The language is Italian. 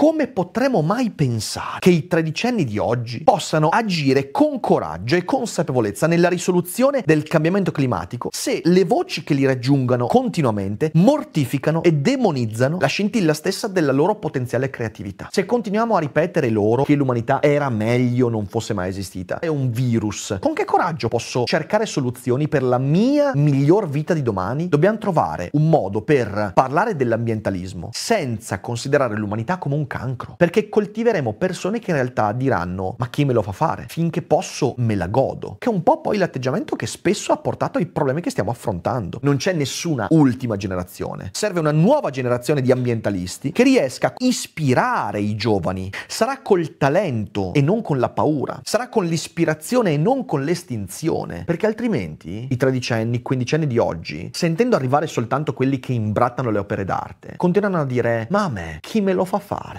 come potremmo mai pensare che i tredicenni di oggi possano agire con coraggio e consapevolezza nella risoluzione del cambiamento climatico se le voci che li raggiungano continuamente mortificano e demonizzano la scintilla stessa della loro potenziale creatività? Se continuiamo a ripetere loro che l'umanità era meglio non fosse mai esistita, è un virus, con che coraggio posso cercare soluzioni per la mia miglior vita di domani? Dobbiamo trovare un modo per parlare dell'ambientalismo senza considerare l'umanità come un cancro, perché coltiveremo persone che in realtà diranno ma chi me lo fa fare? Finché posso me la godo, che è un po' poi l'atteggiamento che spesso ha portato ai problemi che stiamo affrontando. Non c'è nessuna ultima generazione, serve una nuova generazione di ambientalisti che riesca a ispirare i giovani, sarà col talento e non con la paura, sarà con l'ispirazione e non con l'estinzione, perché altrimenti i tredicenni, i quindicenni di oggi, sentendo arrivare soltanto quelli che imbrattano le opere d'arte, continuano a dire ma a me chi me lo fa fare?